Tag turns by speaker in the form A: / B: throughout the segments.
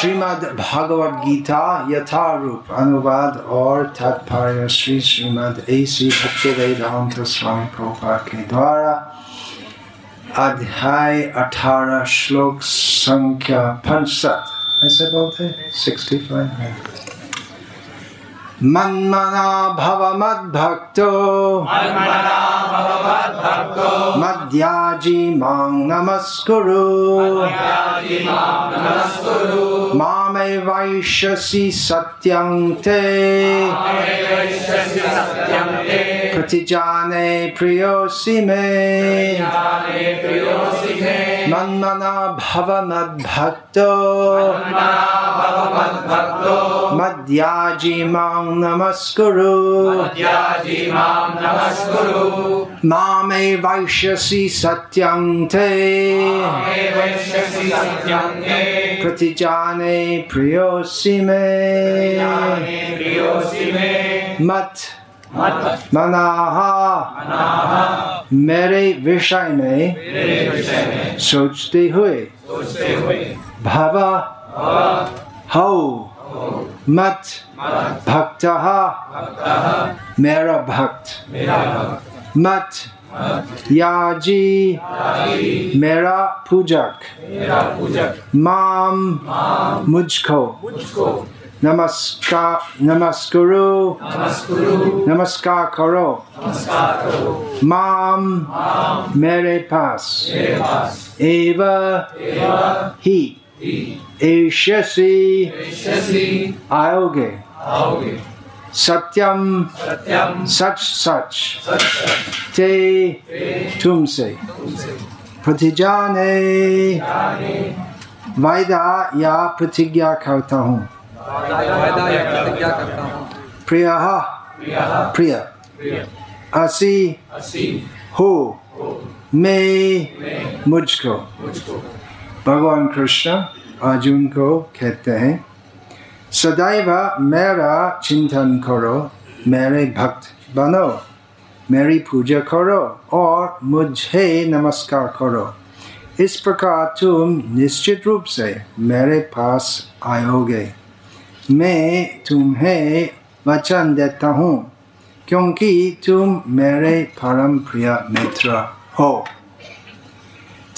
A: श्रीमद् भागवत गीता यथारूप अनुवाद और तत्पर्य श्री श्रीमद् ऐसी भक्ति वेदांत स्वामी प्रोपा के द्वारा अध्याय अठारह श्लोक संख्या पंचसठ ऐसे बोलते सिक्सटी फाइव मन्मना भव मद्भक्तो मद्याजी माँ नमस्कुरु। मामे वैश्यसि सत्यं ते। प्रतिजाने प्रियोऽसि मे मन्मना भव मद्भक्तो मद्याजी माँ नमस्कुरु। मामे वैश्यसि सत्यं ते। प्रतिजाने प्रियोऽसि मे मत मनाह। मेरे विषय में सोचते हुए। भव। हो। मत। भक्त। मेरा भक्त। मत। याजी। मेरा पूजक। माम। मुझको। नमस्कार नमस्कुरु नमस्कार करो माम मेरे पास एव ही एष्यसि आओगे सत्यम सच सच ते तुमसे प्रतिजाने वायदा या प्रतिज्ञा करता हूँ प्रिय प्रिय। असी हो। मैं। मुझको। भगवान कृष्ण अर्जुन को कहते हैं सदैव मेरा चिंतन करो मेरे भक्त बनो मेरी पूजा करो और मुझे नमस्कार करो। इस प्रकार तुम निश्चित रूप से मेरे पास आयोगे। मैं तुम्हें वचन देता हूँ, क्योंकि तुम मेरे परम प्रिय मित्र हो।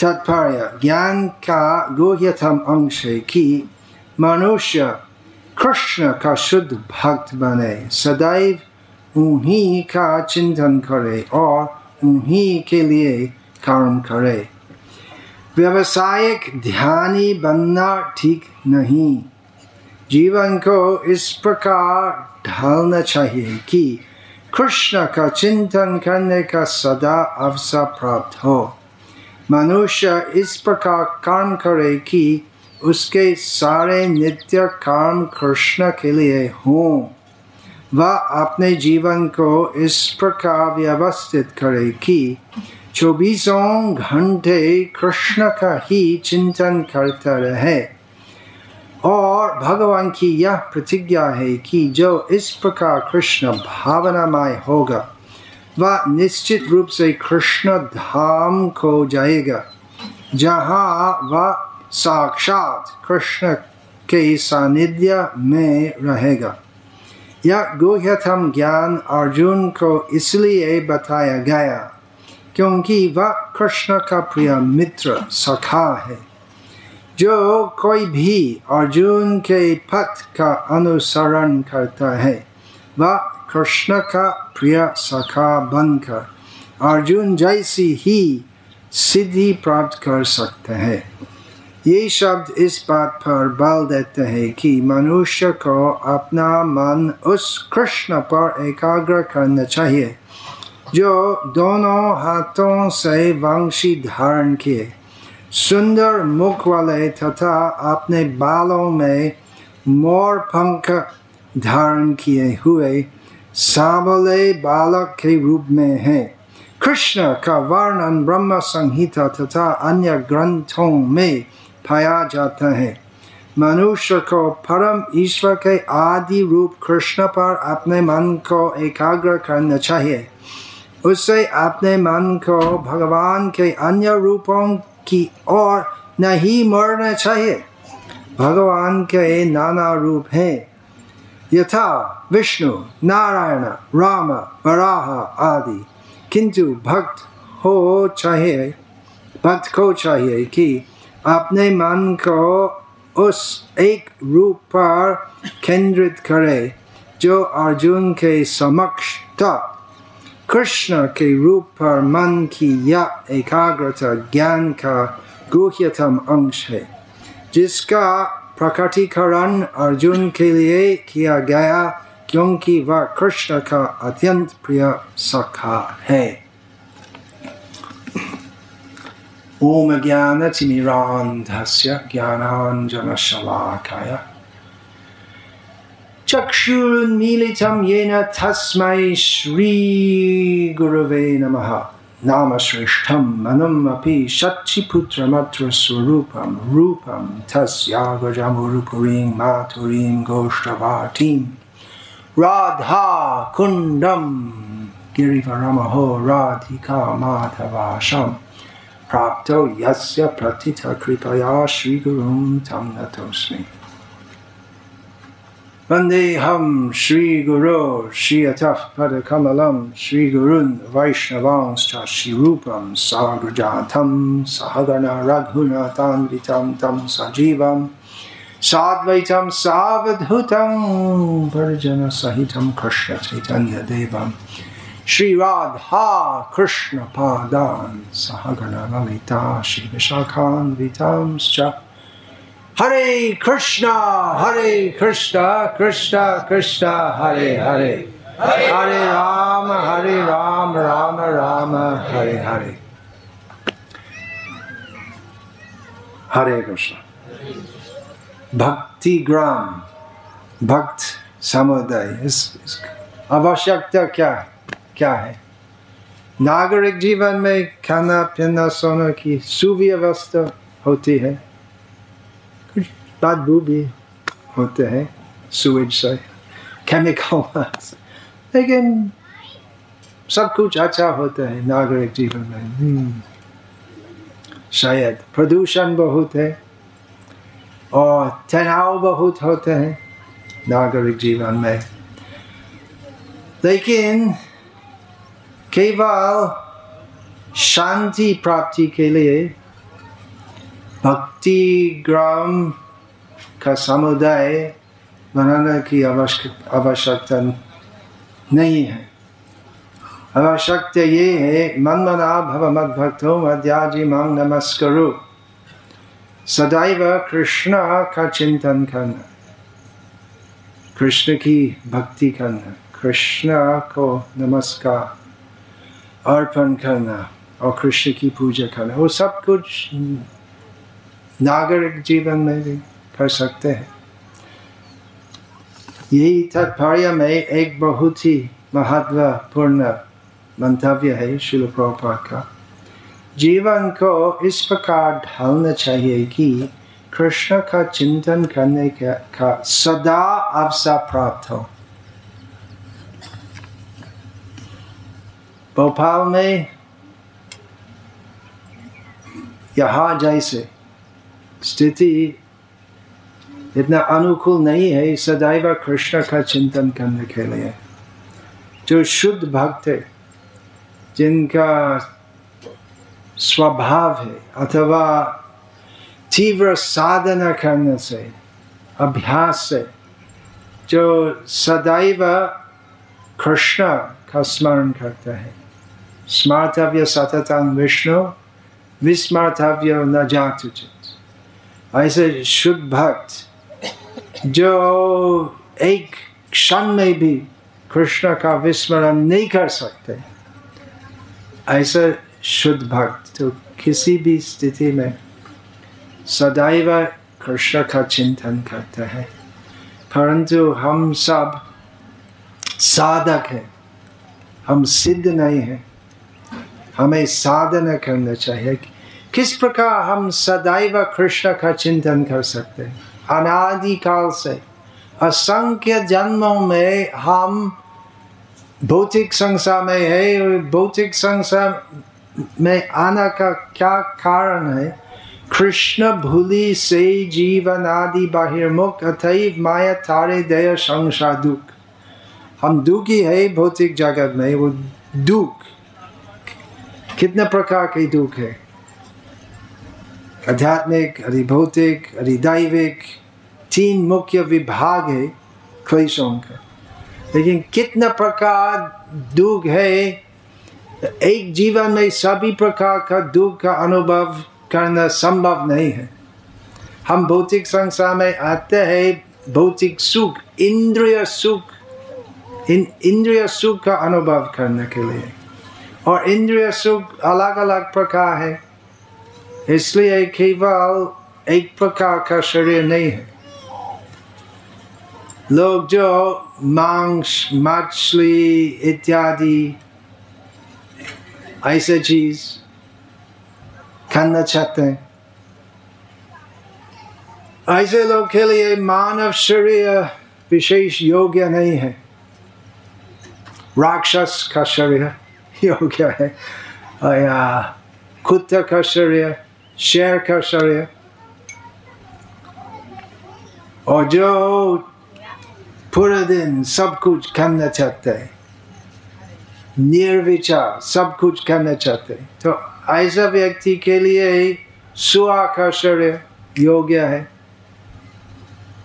A: तात्पर्य ज्ञान का गुह्यतम अंश है कि मनुष्य कृष्ण का शुद्ध भक्त बने, सदैव उन्हीं का चिंतन करे और उन्हीं के लिए कर्म करे। व्यवसायिक ध्यानी बनना ठीक नहीं। जीवन को इस प्रकार ढालना चाहिए कि कृष्ण का चिंतन करने का सदा अवसर प्राप्त हो। मनुष्य इस प्रकार काम करे कि उसके सारे नित्य काम कृष्ण के लिए हों। वह अपने जीवन को इस प्रकार व्यवस्थित करे कि चौबीसों घंटे कृष्ण का ही चिंतन करता रहे। और भगवान की यह प्रतिज्ञा है कि जो इस प्रकार कृष्ण भावनामय होगा, वह निश्चित रूप से कृष्ण धाम को जाएगा, जहाँ वह साक्षात कृष्ण के सानिध्य में रहेगा। यह गुह्यतम ज्ञान अर्जुन को इसलिए बताया गया क्योंकि वह कृष्ण का प्रिय मित्र सखा है। जो कोई भी अर्जुन के पथ का अनुसरण करता है, वह कृष्ण का प्रिय सखा बनकर अर्जुन जैसी ही सिद्धि प्राप्त कर सकते हैं। ये शब्द इस बात पर बल देते हैं कि मनुष्य को अपना मन उस कृष्ण पर एकाग्र करना चाहिए, जो दोनों हाथों से वंशी धारण किए। सुंदर मुख वाले तथा अपने बालों में मोर पंख धारण किए हुए साबले बालक के रूप में है। कृष्ण का वर्णन ब्रह्म संहिता तथा अन्य ग्रंथों में पाया जाता है। मनुष्य को परम ईश्वर के आदि रूप कृष्ण पर अपने मन को एकाग्र करना चाहिए। उससे अपने मन को भगवान के अन्य रूपों की ओर नहीं मरना चाहिए। भगवान के नाना रूप हैं। यथा विष्णु, नारायण, राम, वराह आदि। किंतु भक्त हो चाहिए, भक्त को चाहिए कि अपने मन को उस एक रूप पर केंद्रित करे, जो अर्जुन के समक्ष था। कृष्ण के रूप पर मन की यह एकाग्रता ज्ञान का गुह्यतम अंश है जिसका प्रकटीकरण अर्जुन के लिए किया गया क्योंकि वह कृष्ण का अत्यंत प्रिय सखा है ओम ज्ञान तिमिरांधस्य ज्ञानांजनशलाकाय चक्षुर्मीलितं येन तस्मै श्रीगुरवे नमः। नामश्रेष्ठं मनमपि शचिपुत्रमत्र स्वरूपं रूपं तस्यागजमुरुपुरीं माथुरीं गोष्ठवाटीं राधा कुण्डं, गिरिवरमहो राधिका माधवाशम् प्राप्तो यस्य प्रतिथकृपया श्रीगुरुं तं वन्देऽहं श्रीगुरो श्रियतः पदकमलं श्रीगुरुन् वैष्णवांश्च श्रीरूपं साग्रजातं सहगण रघुनाथान्वितं तं सजीवं साद्वैतं सावधूतं परिजनसहितं कृष्णचैतन्यदेवं श्रीराधा कृष्णपादान् सहगणललिता श्रीविशाखान्वितांश्च हरे कृष्णा हरे कृष्णा कृष्णा कृष्णा हरे हरे हरे राम हरे राम राम राम हरे हरे हरे कृष्ण भक्ति ग्राम भक्त समुदाय इस, इस आवश्यकता क्या क्या है नागरिक जीवन में खाना पीना सोना की सुव्यवस्था होती है बदबू भी होते हैं सुएज से केमिकल लेकिन सब कुछ अच्छा होता है नागरिक जीवन में। हम्म, शायद प्रदूषण बहुत है और तनाव बहुत होते हैं नागरिक जीवन में। लेकिन केवल शांति प्राप्ति के लिए भक्ति ग्राम का समुदाय बनाने की आवश्यक आवश्यकता नहीं है आवश्यकता ये है मन मना भव मद भक्तो मध्याजी मांग नमस्करो सदैव कृष्ण का चिंतन करना कृष्ण की भक्ति करना कृष्ण को नमस्कार अर्पण करना और कृष्ण की पूजा करना वो सब कुछ नागरिक जीवन में भी कर सकते हैं। यही तात्पर्य में एक बहुत ही महत्वपूर्ण मंतव्य है शिल का। जीवन को इस प्रकार ढालना चाहिए कि कृष्ण का चिंतन करने का, का सदा अवसर प्राप्त हो। भोपाल में यहाँ जैसे स्थिति इतना अनुकूल नहीं है सदैव कृष्ण का चिंतन करने के लिए। जो शुद्ध भक्त है, जिनका स्वभाव है, अथवा तीव्र साधना करने से, अभ्यास से, जो सदैव कृष्ण का स्मरण करता है। स्मार्तव्य सततं विष्णु, विस्मार्तव्य न जातुचित ऐसे शुद्ध भक्त जो एक क्षण में भी कृष्ण का विस्मरण नहीं कर सकते। ऐसा शुद्ध भक्त तो किसी भी स्थिति में सदैव कृष्ण का चिंतन करते हैं। परंतु हम सब साधक हैं। हम सिद्ध नहीं हैं। हमें साधना करना चाहिए किस प्रकार हम सदैव कृष्ण का चिंतन कर सकते हैं। अनादिकाल से असंख्य जन्मों में हम भौतिक संसार में है और भौतिक संसार में आना का क्या कारण है? कृष्ण भूली से जीवन आदि बाहिर्मुख अथैव माया, तारे, दया संसार दुख। हम दुखी है भौतिक जगत में, वो दुख। कितने प्रकार के दुख है? आध्यात्मिक, अधिभौतिक, अधिदैविक तीन मुख्य विभाग है क्लेशों का लेकिन कितना प्रकार दुख है, एक जीवन में सभी प्रकार का दुख का अनुभव करना संभव नहीं है। हम भौतिक संसार में आते हैं, भौतिक सुख, इंद्रिय सुख, इन इंद्रिय सुख का अनुभव करने के लिए। और इंद्रिय सुख अलग अलग प्रकार है, इसलिए केवल एक प्रकार का शरीर नहीं है। लोग जो मांस मछली इत्यादि ऐसे चीज़ खाना चाहते हैं ऐसे लोग के लिए मानव शरीर विशेष योग्य नहीं है राक्षस का शरीर योग्य है या कुत्ते का शरीर शेर का शरीर और जो पूरा दिन सब कुछ करना चाहते हैं। निर्विचार सब कुछ करना चाहते हैं। तो ऐसा व्यक्ति के लिए सुआ का शरीर योग्य है।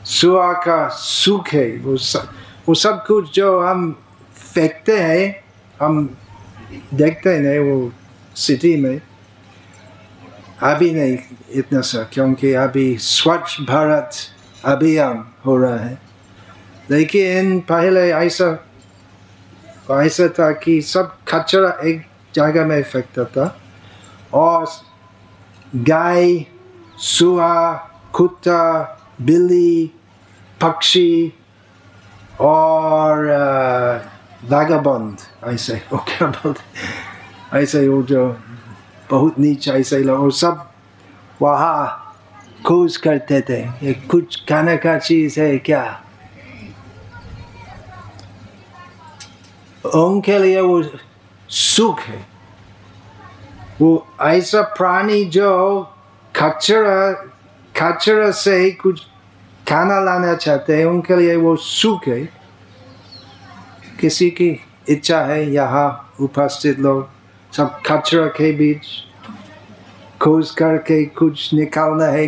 A: सुआ का सुख है। वो सब वो सब कुछ जो हम फेंकते हैं, हम देखते हैं नहीं वो सिटी में। अभी नहीं इतना सा, क्योंकि अभी स्वच्छ भारत अभियान हो रहा है। लेकिन पहले ऐसा ऐसा था कि सब कचरा एक जगह में फेंकता था और गाय, सुहा, कुत्ता, बिल्ली, पक्षी और वागाबंद ऐसे वो क्या बोलते। ऐसे वो जो बहुत नीचे ऐसे लोग सब वहाँ खोज करते थे। ये कुछ खाने का चीज़ है क्या? उनके लिए वो सुख है। वो ऐसा प्राणी जो खचरा खचरा से कुछ खाना लाना चाहते हैं, उनके लिए वो सुख है। किसी की इच्छा है, यहाँ उपस्थित लोग सब खचरा के बीच खोज करके कुछ निकालना है।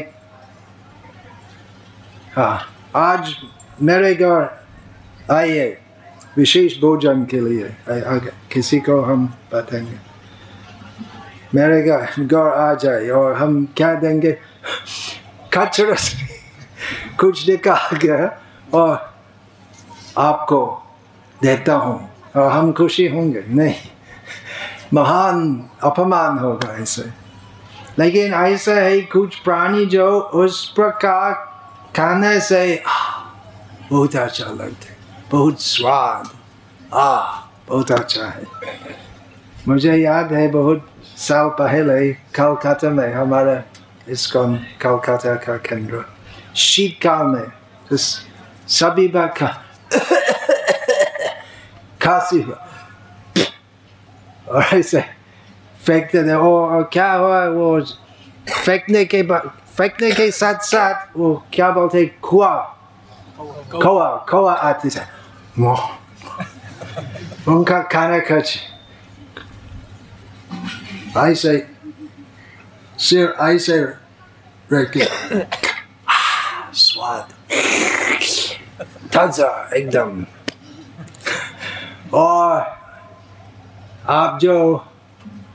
A: हाँ आज मेरे घर आइए। विशेष भोजन के लिए। किसी को हम बताएँगे। मेरे घर आ जाए और हम क्या देंगे? कचरा कुछ निकाल के और आपको देता हूँ और हम खुशी होंगे। नहीं, महान अपमान होगा ऐसे लेकिन ऐसा है कुछ प्राणी जो उस प्रकार खाने से बहुत अच्छा लगते बहुत स्वाद। आ बहुत अच्छा है। मुझे याद है बहुत साल पहले कलकत्ता में हमारा इसकॉन कलकत्ता का केंद्र, शीतकाल में तो सभी बात का खांसी हुआ। और ऐसे फेंकते थे और क्या हुआ, वो फेंकने के बाद, फेंकने के साथ साथ वो क्या बोलते कुआ कौआ कौआ आते थे उनका खाना खर्च ऐसे सिर ऐसे रखे स्वाद ताज़ा एकदम और आप जो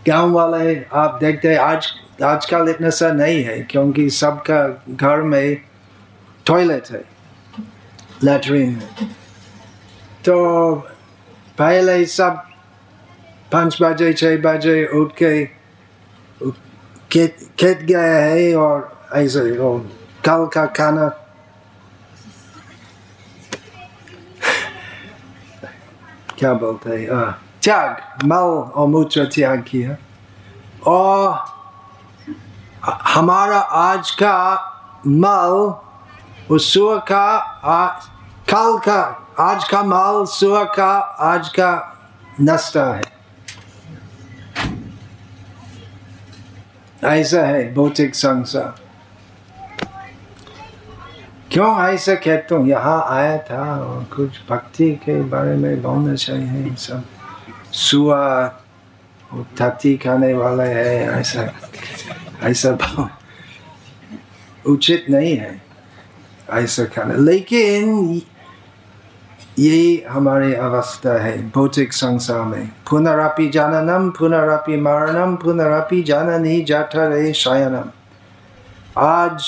A: गाँव वाले आप देखते आज आजकल इतना सा नहीं है क्योंकि सबका घर में टॉयलेट है लैट्रिन है तो पहले सब पाँच बजे छः बजे उठ के खेत खेत गया है और ऐसे कल का खाना क्या बोलते हैं त्याग मल और मूत्र त्याग किया और हमारा आज का मल उस का आ, कल का आज का माल सुअ का, आज का नष्टा है। ऐसा है, भौतिक संसार। क्यों ऐसा कहता हूँ? यहाँ आया था और कुछ भक्ति के बारे में बोलना चाहिए सब। सुआ खाने वाला है, ऐसा ऐसा उचित नहीं है, ऐसा खाना। लेकिन ये हमारी अवस्था है भौतिक संसार में। पुनरापि जाननम, पुनरापि मरणम, पुनरापि जाननी जाठा रहे शयनम। आज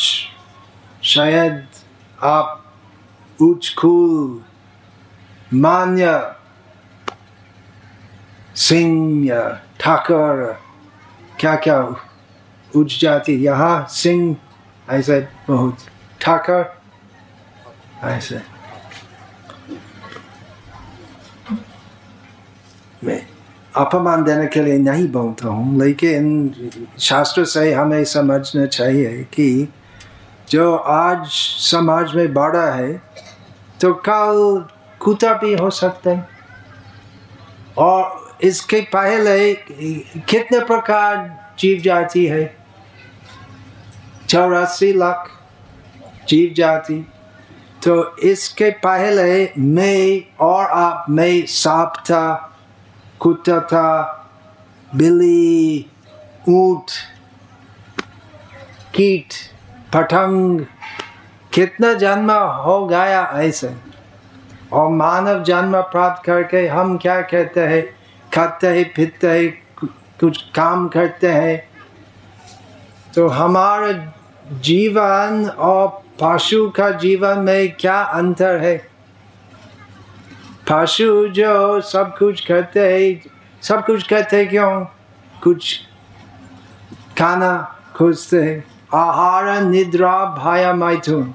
A: शायद आप उचखूल मान्य सिंह या ठाकर क्या क्या उच्च जाति यहाँ सिंह, ऐसे बहुत ठाकर, ऐसे। मैं। अपमान देने के लिए नहीं बोलता हूँ, लेकिन शास्त्र से हमें समझना चाहिए कि जो आज समाज में बड़ा है तो कल कुत्ता भी हो सकते हैं। और इसके पहले कितने प्रकार जीव जाति है? चौरासी लाख जीव जाति तो इसके पहले मैं और आप, मैं सांप था कुत्ता बिल्ली ऊँट कीट पतंग कितना जन्म हो गया ऐसे? और मानव जन्म प्राप्त करके हम क्या कहते हैं? खाते हैं, पीते हैं कुछ काम करते हैं। तो हमारे जीवन और पशु का जीवन में क्या अंतर है? पशु जो सब कुछ हैं, सब कुछ करते क्यों? कुछ खाना खोजते आहार निद्रा भाया मैथुन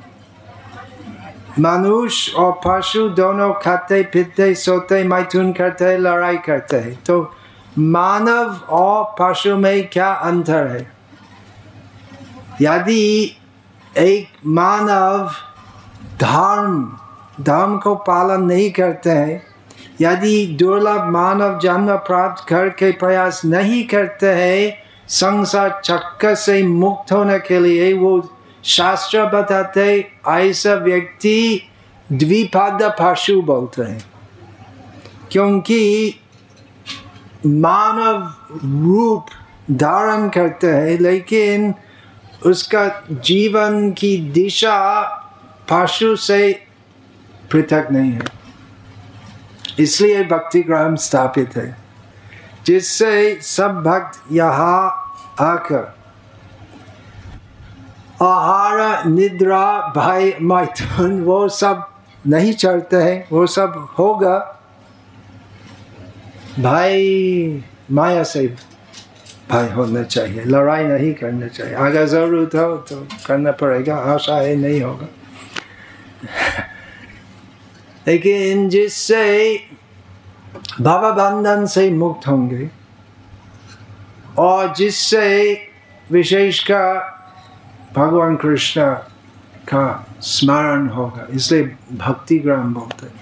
A: मनुष्य और पशु दोनों खाते, पीते, सोते, मैथुन करते, लड़ाई करते हैं। तो मानव और पशु में क्या अंतर है? यदि एक मानव धर्म धर्म को पालन नहीं करते हैं। यदि दुर्लभ मानव जन्म प्राप्त करके प्रयास नहीं करते हैं, संसार चक्कर से मुक्त होने के लिए वो शास्त्र बताते ऐसा व्यक्ति द्विपाद पशु बोलते हैं। क्योंकि मानव रूप धारण करते हैं, लेकिन उसका जीवन की दिशा पशु से पृथक नहीं है। इसलिए भक्ति ग्राम स्थापित है, जिससे सब भक्त यहाँ आकर आहार, निद्रा भाई मैथुन, वो सब नहीं चढ़ते हैं, वो सब होगा। भाई माया से भाई होना चाहिए, लड़ाई नहीं करना चाहिए। अगर ज़रूरत हो तो करना पड़ेगा, आशा है नहीं होगा। लेकिन जिससे बाबा बंधन से मुक्त होंगे और जिससे विशेषकर भगवान कृष्ण का स्मरण होगा इसलिए भक्ति ग्राम बोलते हैं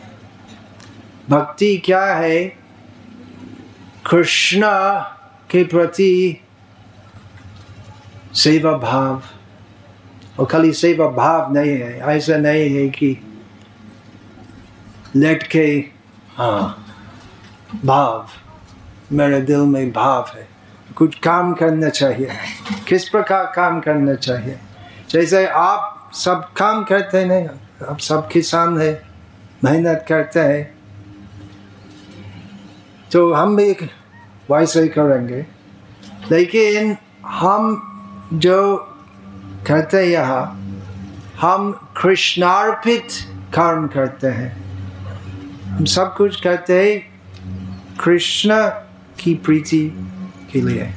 A: भक्ति क्या है कृष्ण के प्रति सेवा भाव और खाली सेवा भाव नहीं है ऐसा नहीं है कि लेट के हाँ भाव, मेरे दिल में भाव है। कुछ काम करना चाहिए। किस प्रकार काम करना चाहिए? जैसे आप सब काम करते नहीं आप सब किसान है, मेहनत करते हैं तो हम भी वैसे ही करेंगे। लेकिन हम जो करते हैं यहाँ, हम कृष्णार्पित कर्म करते हैं। हम सब कुछ करते हैं कृष्ण की प्रीति के लिए।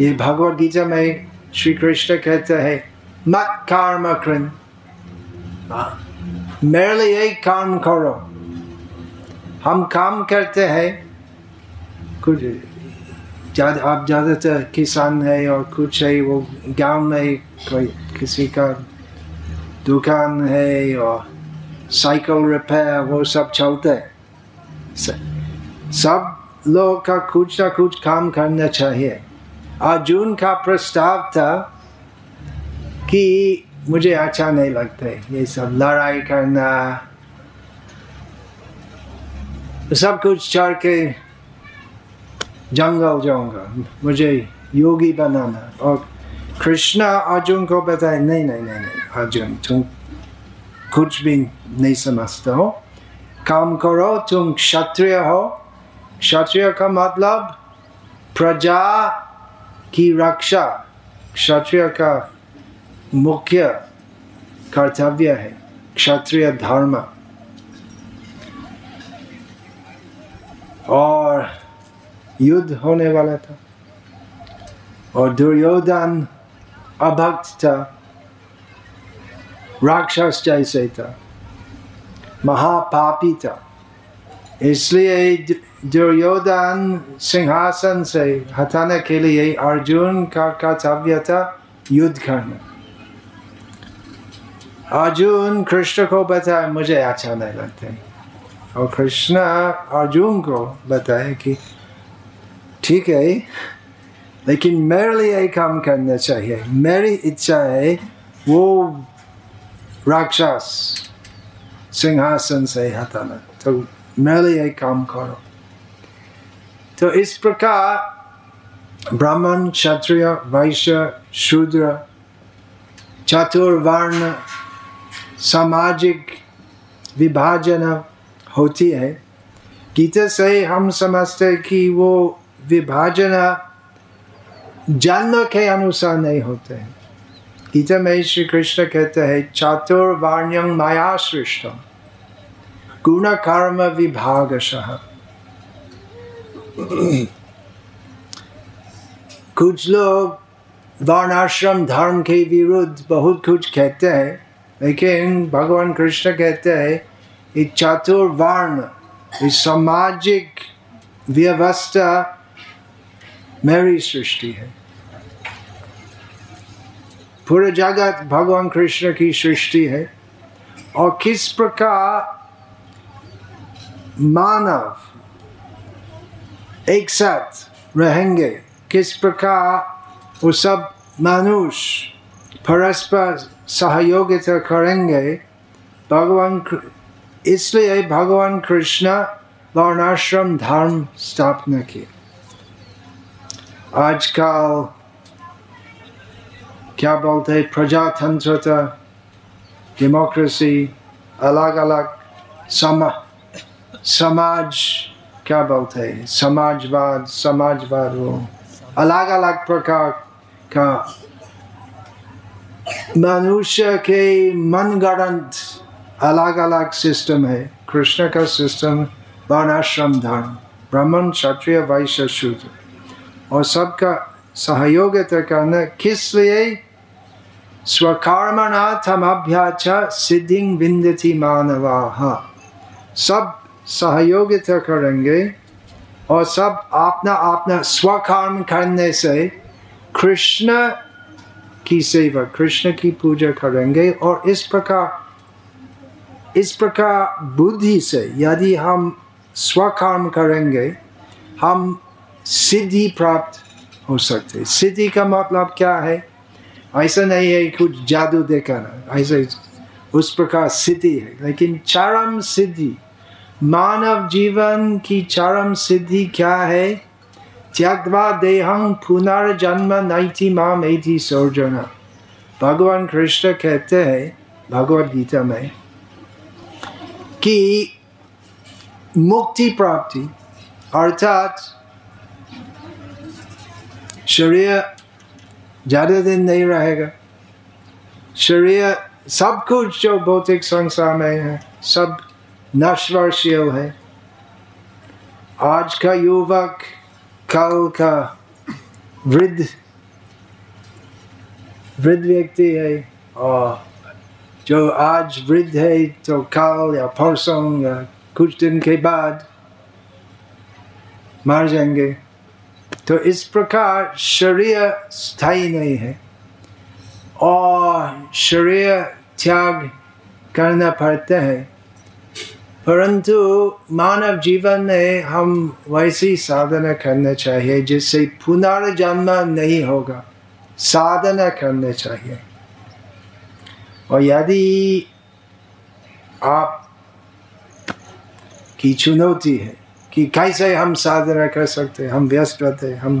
A: ये भगवत गीता में श्री कृष्ण कहते हैं, मत कर्म कृन। मेरे लिए काम करो। हम काम करते हैं। कुछ ज़्यादा, आप ज़्यादातर किसान है और कुछ है वो गाँव में कोई किसी का दुकान है और साइकिल रिपेयर वो सब चलते सब लोग का कुछ ना कुछ काम करना चाहिए। अर्जुन का प्रस्ताव था कि मुझे अच्छा नहीं लगता ये सब लड़ाई करना, सब कुछ चढ़ के जंगल जाऊँगा, मुझे योगी बनाना। और कृष्णा अर्जुन को बताए नहीं नहीं नहीं नहीं, अर्जुन, तुम कुछ भी नहीं समझते हो काम करो तुम क्षत्रिय हो क्षत्रिय का मतलब प्रजा की रक्षा क्षत्रिय का मुख्य कर्तव्य है क्षत्रिय धर्म और युद्ध होने वाला था और दुर्योधन अभक्त था राक्षस जैसे था महापापी था इसलिए दुर्योधन सिंहासन से हटाने के लिए अर्जुन का कर्तव्य था युद्ध करना। अर्जुन कृष्ण को बताया मुझे अच्छा नहीं लगता और कृष्ण अर्जुन को बताया कि, ठीक है, लेकिन मेरे लिए काम करना चाहिए। मेरी इच्छा है, वो राक्षस, सिंहासन से हटाना। तो मेरे लिए काम करो। तो इस प्रकार ब्राह्मण, क्षत्रिय, वैश्य, शूद्र, चतुर्वर्ण, सामाजिक विभाजन होती है। गीता से हम समझते कि वो विभाजन जन्म के अनुसार नहीं होते हैं। गीता में श्री कृष्ण कहते हैं चातुर्वाण्यं माया सृष्ट गुण कर्म विभाग कुछ लोग वर्णाश्रम धर्म के विरुद्ध बहुत कुछ कहते हैं लेकिन भगवान कृष्ण कहते हैं ये चातुर्वर्ण सामाजिक व्यवस्था मेरी सृष्टि है पूरे जगत भगवान कृष्ण की सृष्टि है। और किस प्रकार मानव एक साथ रहेंगे, किस प्रकार वो सब मनुष्य परस्पर सहयोगिता करेंगे, भगवान इसलिए भगवान कृष्ण वर्णाश्रम धर्म स्थापना की आजकल क्या बोलते हैं प्रजातंत्रता डेमोक्रेसी अलग अलग समा समाज क्या बोलते हैं समाजवाद समाजवाद वो अलग अलग प्रकार का मनुष्य के मनगढ़ंत अलग अलग सिस्टम है कृष्ण का सिस्टम वर्णाश्रम धर्म ब्राह्मण क्षत्रिय वैश्य शूद्र और सबका सहयोग करना किस लिए? स्वकर्मणा थमभ्याच सिद्धि विंदती मानवा। सब सहयोगिता करेंगे और सब अपना अपना स्वकर्म करने से कृष्ण की सेवा, कृष्ण की पूजा करेंगे और इस प्रकार इस प्रकार बुद्धि से यदि हम स्वकर्म करेंगे, हम सिद्धि प्राप्त हो सकते सिद्धि का मतलब क्या है? ऐसा नहीं है कुछ जादू देखना ऐसे उस प्रकार सिद्धि है। लेकिन चरम सिद्धि, मानव जीवन की चरम सिद्धि क्या है? त्यागवा देहं पुनर्जन्म नैति माम एति सर्जना। भगवान कृष्ण कहते हैं, भगवद गीता में, कि मुक्ति प्राप्ति, अर्थात शरीर ज़्यादा दिन नहीं रहेगा। शरीर सब कुछ जो भौतिक संसार में है, सब नश्वरशील है। आज का युवक, कल का वृद्ध वृद्ध व्यक्ति है, और जो आज वृद्ध है तो कल या परसों या कुछ दिन के बाद मर जाएँगे। तो इस प्रकार शरीर स्थायी नहीं है। और शरीर त्याग करना पड़ता है। परंतु मानव जीवन में हम वैसी साधना करना चाहिए, जिससे पुनर्जन्म नहीं होगा। साधना करने चाहिए। और यदि आप की चुनौती है कि कैसे हम साधना कर सकते हम व्यस्त रहते हम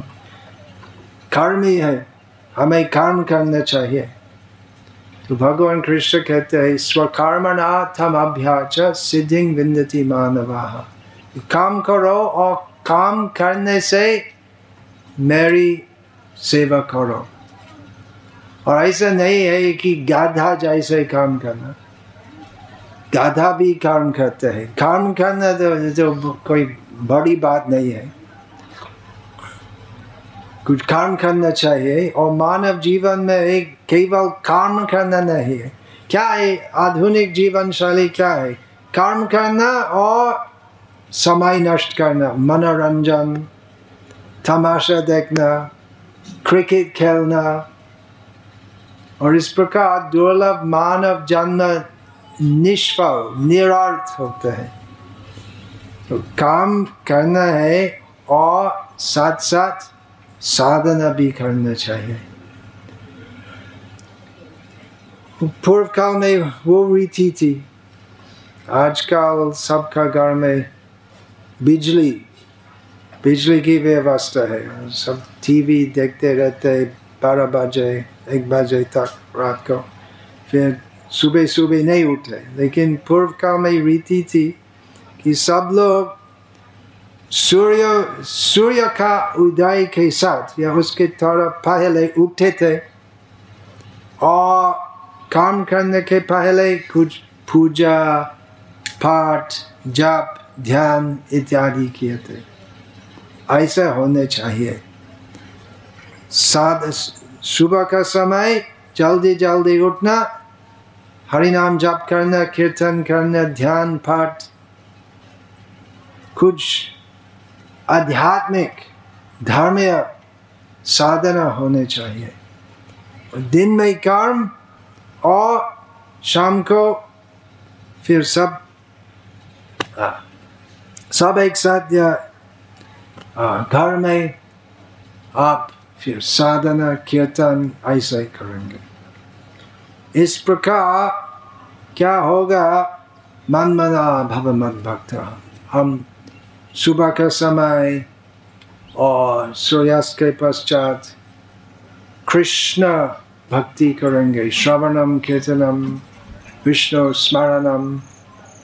A: कर्मी है हमें कर्म करना चाहिए। तो भगवान कृष्ण कहते हैं स्वकर्मणाथम अभ्याच सिद्धि विन्दति मानवा। काम करो और काम करने से मेरी सेवा करो। और ऐसा नहीं है कि गाधा जैसे काम करना। गाधा भी काम करते हैं। काम करना तो, तो कोई बड़ी बात नहीं है। कुछ काम करना चाहिए और मानव जीवन में एक केवल काम करना नहीं है। क्या है? आधुनिक जीवन शैली क्या है? काम करना और समय नष्ट करना, मनोरंजन, तमाशा देखना, क्रिकेट खेलना, और इस प्रकार दुर्लभ मानव जन्म निष्फल, निरार्थ होते हैं। तो काम करना है और साथ साथ साधना भी करना चाहिए पूर्व काल में वो रीति थी आजकल सबका घर में बिजली बिजली की व्यवस्था है सब टीवी देखते रहते बारह बजे एक बजे तक रात को फिर सुबह सुबह नहीं उठे लेकिन पूर्व काल में रीति थी कि सब लोग सूर्य सूर्य का उदय के साथ, या उसके थोड़ा पहले उठे थे, और काम करने के पहले कुछ पूजा, पाठ, जप, ध्यान इत्यादि किए थे। ऐसा होने चाहिए। साध सुबह का समय, जल्दी जल्दी उठना, हरिनाम जप करना, कीर्तन करना, ध्यान, पाठ कुछ आध्यात्मिक धर्मीय साधना होने चाहिए। दिन में कर्म और शाम को फिर सब सब एक साथ या घर में आप फिर साधना, कीर्तन ऐसा ही करेंगे। इस प्रकार क्या होगा? मन मना, भव मत भक्त। हम सुबह का समय और सूर्यास्त के पश्चात कृष्ण भक्ति करेंगे श्रवणम कीर्तनम विष्णु स्मरणम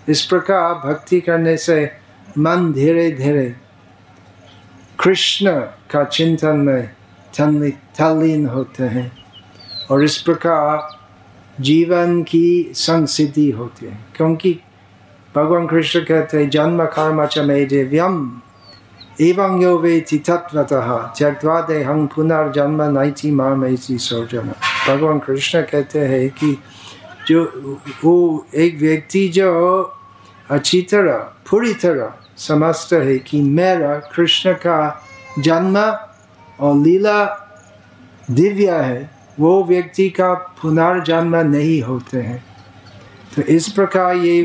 A: इस प्रकार भक्ति करने से मन धीरे धीरे कृष्ण का चिंतन में तल्लीन होते हैं और इस प्रकार जीवन की संसिद्धि होती है क्योंकि भगवान कृष्ण कहते हैं जन्म कर्म च मे दिव्यम एवं यो वेति तत्वतः त्यक्वा हम पुनर्जन्म नही थी माँ नैति मामेति सोजन भगवान कृष्ण कहते हैं कि जो वो एक व्यक्ति जो अच्छी तरह पूरी तरह समझता है कि मेरा कृष्ण का जन्म और लीला दिव्य है वो व्यक्ति का पुनर्जन्म नहीं होते हैं तो इस प्रकार ये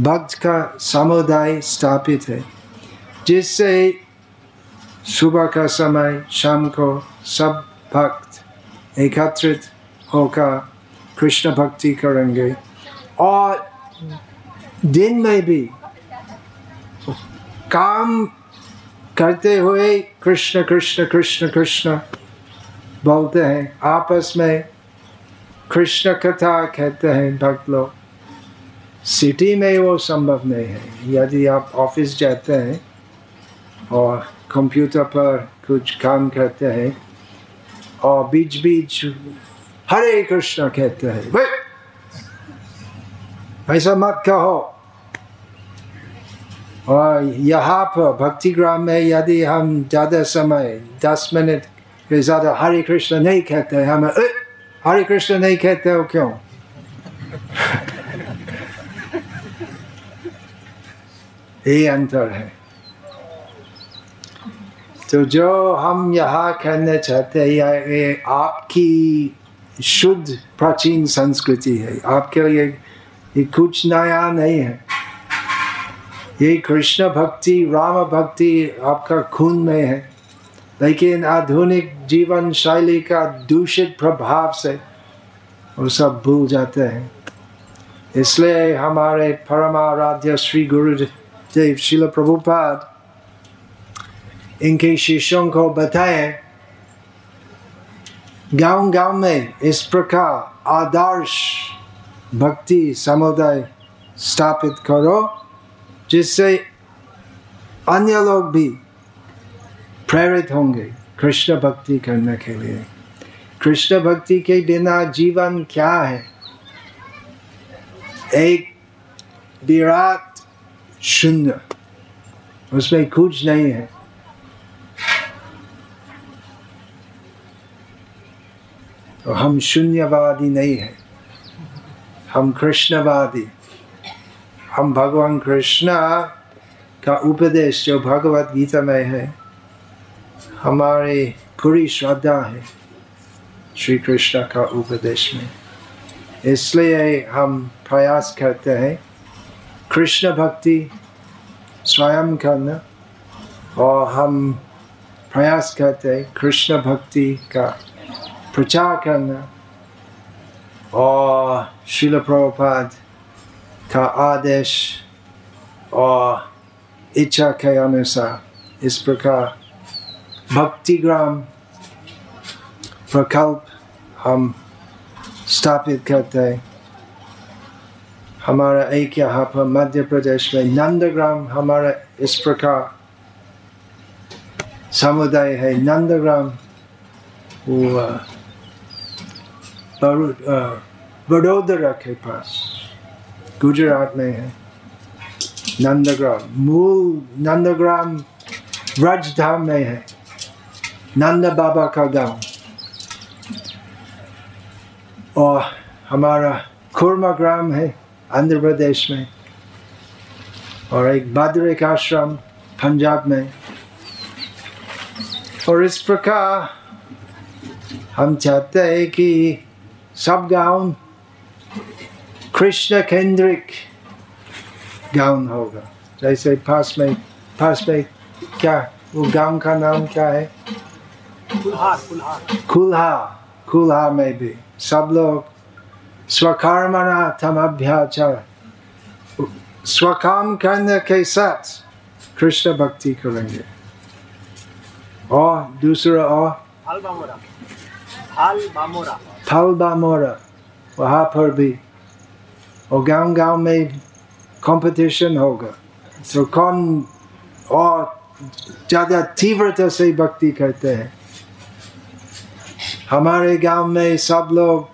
A: भक्त का समुदाय स्थापित है, जिससे सुबह का समय, शाम को सब भक्त एकत्रित होकर कृष्ण भक्ति करेंगे। और दिन में भी काम करते हुए कृष्ण कृष्ण कृष्ण कृष्ण बोलते हैं। आपस में कृष्ण कथा कहते हैं भक्त लोग। सिटी में वो संभव नहीं है। यदि आप ऑफ़िस जाते हैं और कंप्यूटर पर कुछ काम करते हैं और बीच बीच हरे कृष्ण कहते हैं ऐसा मत कहो। और यहाँ पर भक्ति ग्राम में यदि हम ज़्यादा समय, दस मिनट के ज़्यादा हरे कृष्ण नहीं कहते हम हरे कृष्ण नहीं कहते हो क्यों? ये अंतर है। तो जो हम यहाँ कहना चाहते हैं, ये आपकी शुद्ध प्राचीन संस्कृति है। आपके लिए ये कुछ नया नहीं है। ये कृष्ण भक्ति, राम भक्ति आपका खून में है। लेकिन आधुनिक जीवन शैली का दूषित प्रभाव से वो सब भूल जाते हैं। इसलिए हमारे परमाराध्य श्री गुरुदेव शिल प्रभुपाद इनके शिष्यों को बताए गाँव गाँव में इस प्रकार आदर्श भक्ति समुदाय स्थापित करो जिससे अन्य लोग भी प्रेरित होंगे कृष्ण भक्ति करने के लिए कृष्ण भक्ति के बिना जीवन क्या है एक विराट शून्य उसमें कुछ नहीं है तो हम शून्यवादी नहीं है हम कृष्णवादी हम भगवान कृष्ण का उपदेश जो भगवत गीता में है हमारी पूरी श्रद्धा है श्री कृष्ण का उपदेश में इसलिए हम प्रयास करते हैं कृष्ण भक्ति स्वयं करना और हम प्रयास करते हैं कृष्ण भक्ति का प्रचार करना और शिल प्रभुपाद का आदेश और इच्छा के अनुसार इस प्रकार भक्तिग्राम प्रकल्प हम स्थापित करते हैं हमारा एक यहाँ पर मध्य प्रदेश में नंदग्राम हमारा इस प्रकार समुदाय है, नंदग्राम। वो वडोदरा के पास गुजरात में है, नंदग्राम। मूल नंदग्राम ब्रजधाम में है, नंद बाबा का गाँव। और हमारा खुरमा ग्राम है आंध्र प्रदेश में और एक बद्रिक आश्रम पंजाब में। और इस प्रकार हम चाहते हैं कि सब गाँव कृष्ण केंद्रिक गाँव होगा। जैसे पास में पास में क्या वो गाँव का नाम क्या है? कुल्हा कुल्हा में भी सब लोग स्वकर्मणा तम अभ्याचार स्वकाम करने के साथ कृष्ण भक्ति करेंगे और दूसरा और थल बामोरा वहाँ पर भी और गाँव गाँव में कंपटीशन होगा तो कौन और ज़्यादा तीव्रता से भक्ति करते हैं हमारे गाँव में सब लोग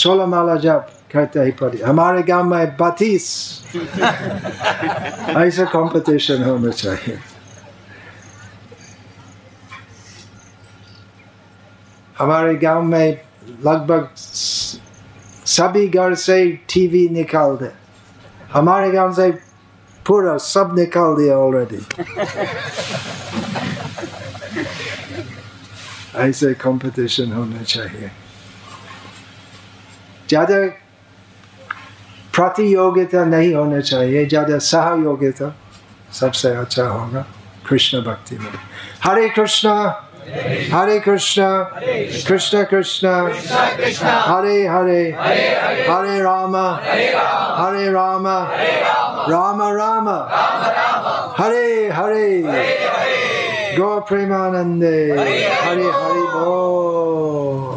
A: सोलह माला जप करते हैं पढ़ी हमारे गाँव में बत्तीस ऐसा कंपटीशन होना चाहिए हमारे गाँव में लगभग सभी घर से टीवी निकाल दे हमारे गाँव से पूरा सब निकाल दिया ऑलरेडी ऐसे कंपटीशन होना चाहिए ज़्यादा प्रतियोगिता नहीं होना चाहिए, ज़्यादा सहयोगिता सबसे अच्छा होगा कृष्ण भक्ति में। हरे कृष्णा हरे कृष्णा, कृष्ण कृष्ण, हरे हरे हरे राम हरे राम राम राम, हरे हरे, गो प्रेमानंदे, हरे हरे बोल।